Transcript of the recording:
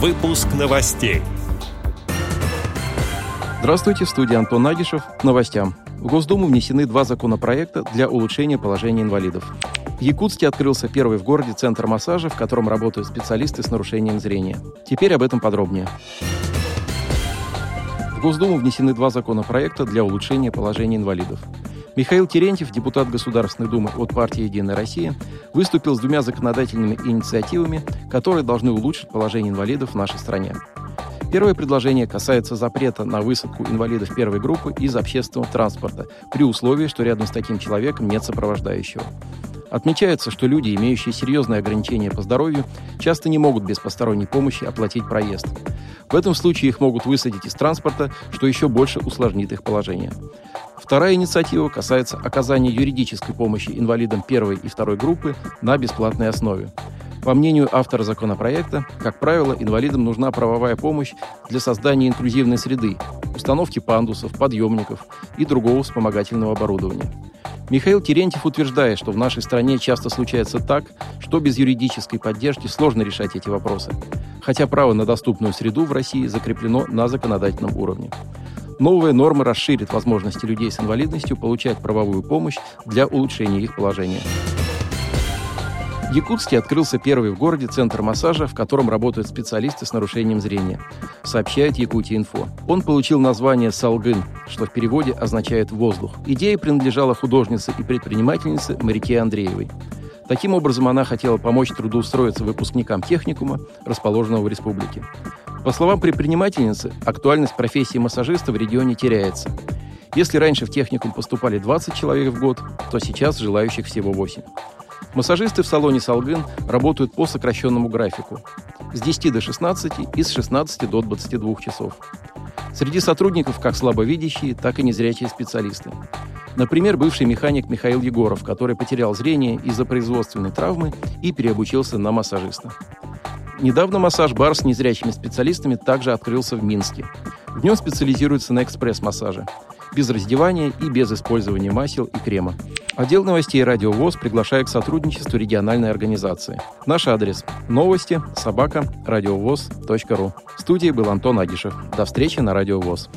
Выпуск новостей. Здравствуйте, в студии Антон Нагишев. К новостям. В Госдуму внесены два законопроекта для улучшения положения инвалидов. В Якутске открылся первый в городе центр массажа, в котором работают специалисты с нарушением зрения. Теперь об этом подробнее. В Госдуму внесены два законопроекта для улучшения положения инвалидов. Михаил Терентьев, депутат Государственной Думы от партии «Единая Россия», выступил с двумя законодательными инициативами, которые должны улучшить положение инвалидов в нашей стране. Первое предложение касается запрета на высадку инвалидов первой группы из общественного транспорта при условии, что рядом с таким человеком нет сопровождающего. Отмечается, что люди, имеющие серьезные ограничения по здоровью, часто не могут без посторонней помощи оплатить проезд. В этом случае их могут высадить из транспорта, что еще больше усложнит их положение. Вторая инициатива касается оказания юридической помощи инвалидам первой и второй группы на бесплатной основе. По мнению автора законопроекта, как правило, инвалидам нужна правовая помощь для создания инклюзивной среды, установки пандусов, подъемников и другого вспомогательного оборудования. Михаил Терентьев утверждает, что в нашей стране часто случается так, что без юридической поддержки сложно решать эти вопросы, хотя право на доступную среду в России закреплено на законодательном уровне. Новая норма расширит возможности людей с инвалидностью получать правовую помощь для улучшения их положения. В Якутске открылся первый в городе центр массажа, в котором работают специалисты с нарушением зрения, сообщает Якутия Инфо. Он получил название «Салгын», что в переводе означает «воздух». Идея принадлежала художнице и предпринимательнице Марике Андреевой. Таким образом, она хотела помочь трудоустроиться выпускникам техникума, расположенного в республике. По словам предпринимательницы, актуальность профессии массажиста в регионе теряется. Если раньше в техникум поступали 20 человек в год, то сейчас желающих всего 8. Массажисты в салоне «Салгын» работают по сокращенному графику с 10 до 16 и с 16 до 22 часов. Среди сотрудников как слабовидящие, так и незрячие специалисты. Например, бывший механик Михаил Егоров, который потерял зрение из-за производственной травмы и переобучился на массажиста. Недавно массаж-бар с незрячими специалистами также открылся в Минске. В нем специализируется на экспресс-массаже. Без раздевания и без использования масел и крема. Отдел новостей «Радио ВОЗ» приглашает к сотрудничеству региональной организации. Наш адрес – новости собака радиовоз.ру. В студии был Антон Агишев. До встречи на «Радио ВОЗ».